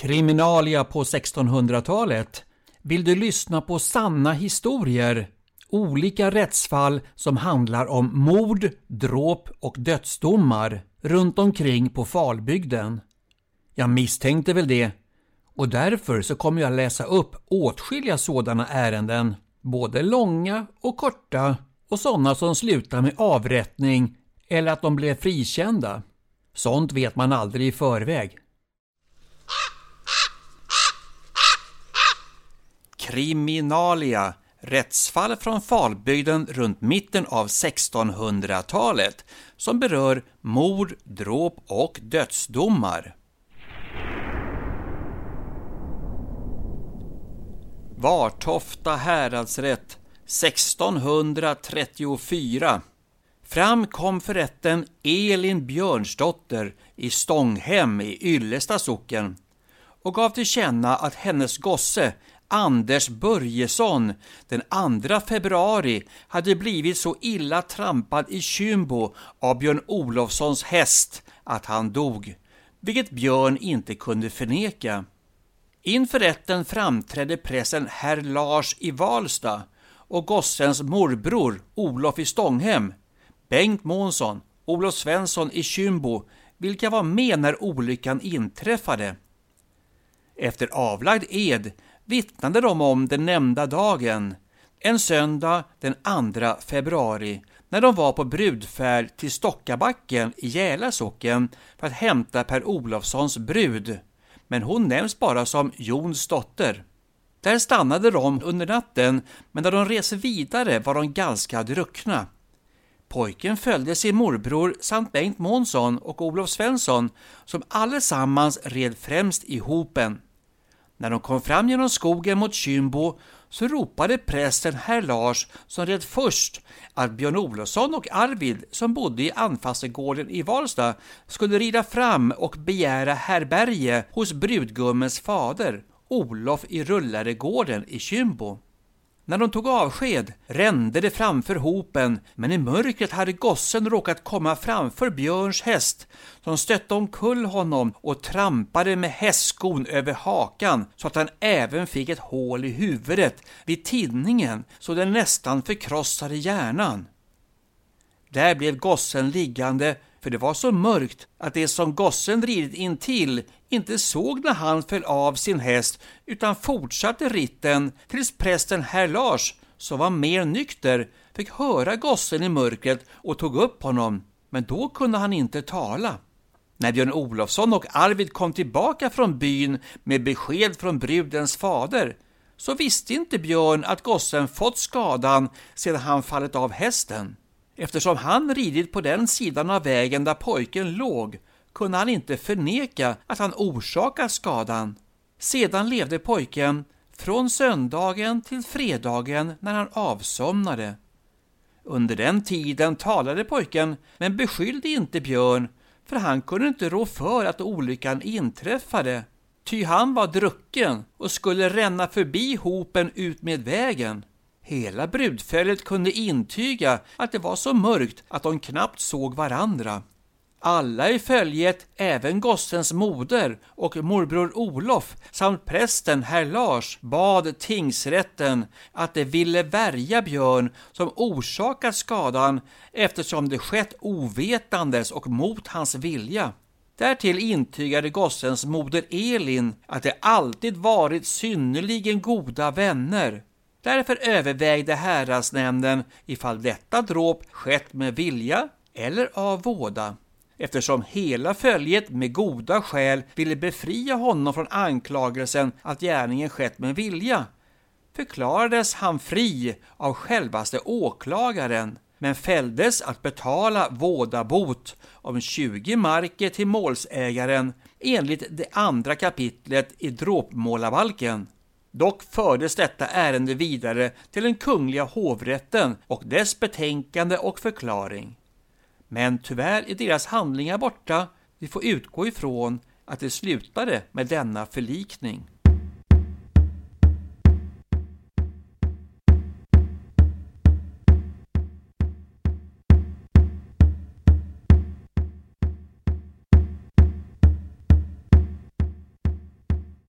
Kriminalia på 1600-talet. Vill du lyssna på sanna historier? Olika rättsfall som handlar om mord, dråp och dödsdomar runt omkring på Falbygden. Jag misstänkte väl det och därför så kommer jag läsa upp åtskilliga sådana ärenden, både långa och korta och sådana som slutar med avrättning eller att de blev frikända. Sånt vet man aldrig i förväg. Kriminalia Rättsfall från Falbygden runt mitten av 1600-talet som berör mord, dråp och dödsdomar. Vartofta häradsrätt 1634 Fram kom för rätten Elin Björnsdotter i Stånghem i Yllesta socken och gav till känna att hennes gosse Anders Börjesson den 2 februari hade blivit så illa trampad i Kymbo av Björn Olofssons häst att han dog, vilket Björn inte kunde förneka. Inför rätten framträdde prästen herr Lars i Valsta och gossens morbror Olof i Stånghem, Bengt Månsson, Olof Svensson i Kymbo, vilka var med när olyckan inträffade. Efter avlagd ed vittnade de om den nämnda dagen, en söndag den 2 februari, när de var på brudfärd till Stockabacken i Jäla socken för att hämta Per Olofssons brud, men hon nämns bara som Jons dotter. Där stannade de under natten, men när de reste vidare var de ganska druckna. Pojken följde sin morbror samt Bengt Månsson och Olof Svensson som allesammans red främst i hopen. När de kom fram genom skogen mot Kymbo så ropade prästen herr Lars som red först att Björn Olofsson och Arvid som bodde i Anfastegården i Valsta skulle rida fram och begära härbärge hos brudgummens fader Olof i Rullaregården i Kymbo. När de tog avsked rände det framför hopen, men i mörkret hade gossen råkat komma framför Björns häst, som stötte omkull honom och trampade med hästskon över hakan så att han även fick ett hål i huvudet vid tinningen så den nästan förkrossade hjärnan. Där blev gossen liggande för det var så mörkt att det som gossen ridit in till inte såg när han föll av sin häst utan fortsatte ritten tills prästen herr Lars, som var mer nykter, fick höra gossen i mörkret och tog upp honom, men då kunde han inte tala. När Björn Olofsson och Arvid kom tillbaka från byn med besked från brudens fader så visste inte Björn att gossen fått skadan sedan han fallit av hästen. Eftersom han ridit på den sidan av vägen där pojken låg kunde han inte förneka att han orsakat skadan. Sedan levde pojken från söndagen till fredagen när han avsomnade. Under den tiden talade pojken men beskyllde inte Björn för han kunde inte rå för att olyckan inträffade ty han var drucken och skulle ränna förbi hopen ut med vägen. Hela brudfället kunde intyga att det var så mörkt att de knappt såg varandra. Alla i följet, även gossens moder och morbror Olof samt prästen herr Lars bad tingsrätten att de ville värja Björn som orsakat skadan eftersom det skett ovetandes och mot hans vilja. Därtill intygade gossens moder Elin att de alltid varit synnerligen goda vänner Därför övervägde häradsnämnden ifall detta dråp skett med vilja eller av våda. Eftersom hela följet med goda skäl ville befria honom från anklagelsen att gärningen skett med vilja förklarades han fri av självaste åklagaren men fälldes att betala vådabot om 20 marker till målsägaren enligt det andra kapitlet i dråpmålabalken. Dock fördes detta ärende vidare till den kungliga hovrätten och dess betänkande och förklaring. Men tyvärr är deras handlingar borta. Vi får utgå ifrån att det slutade med denna förlikning.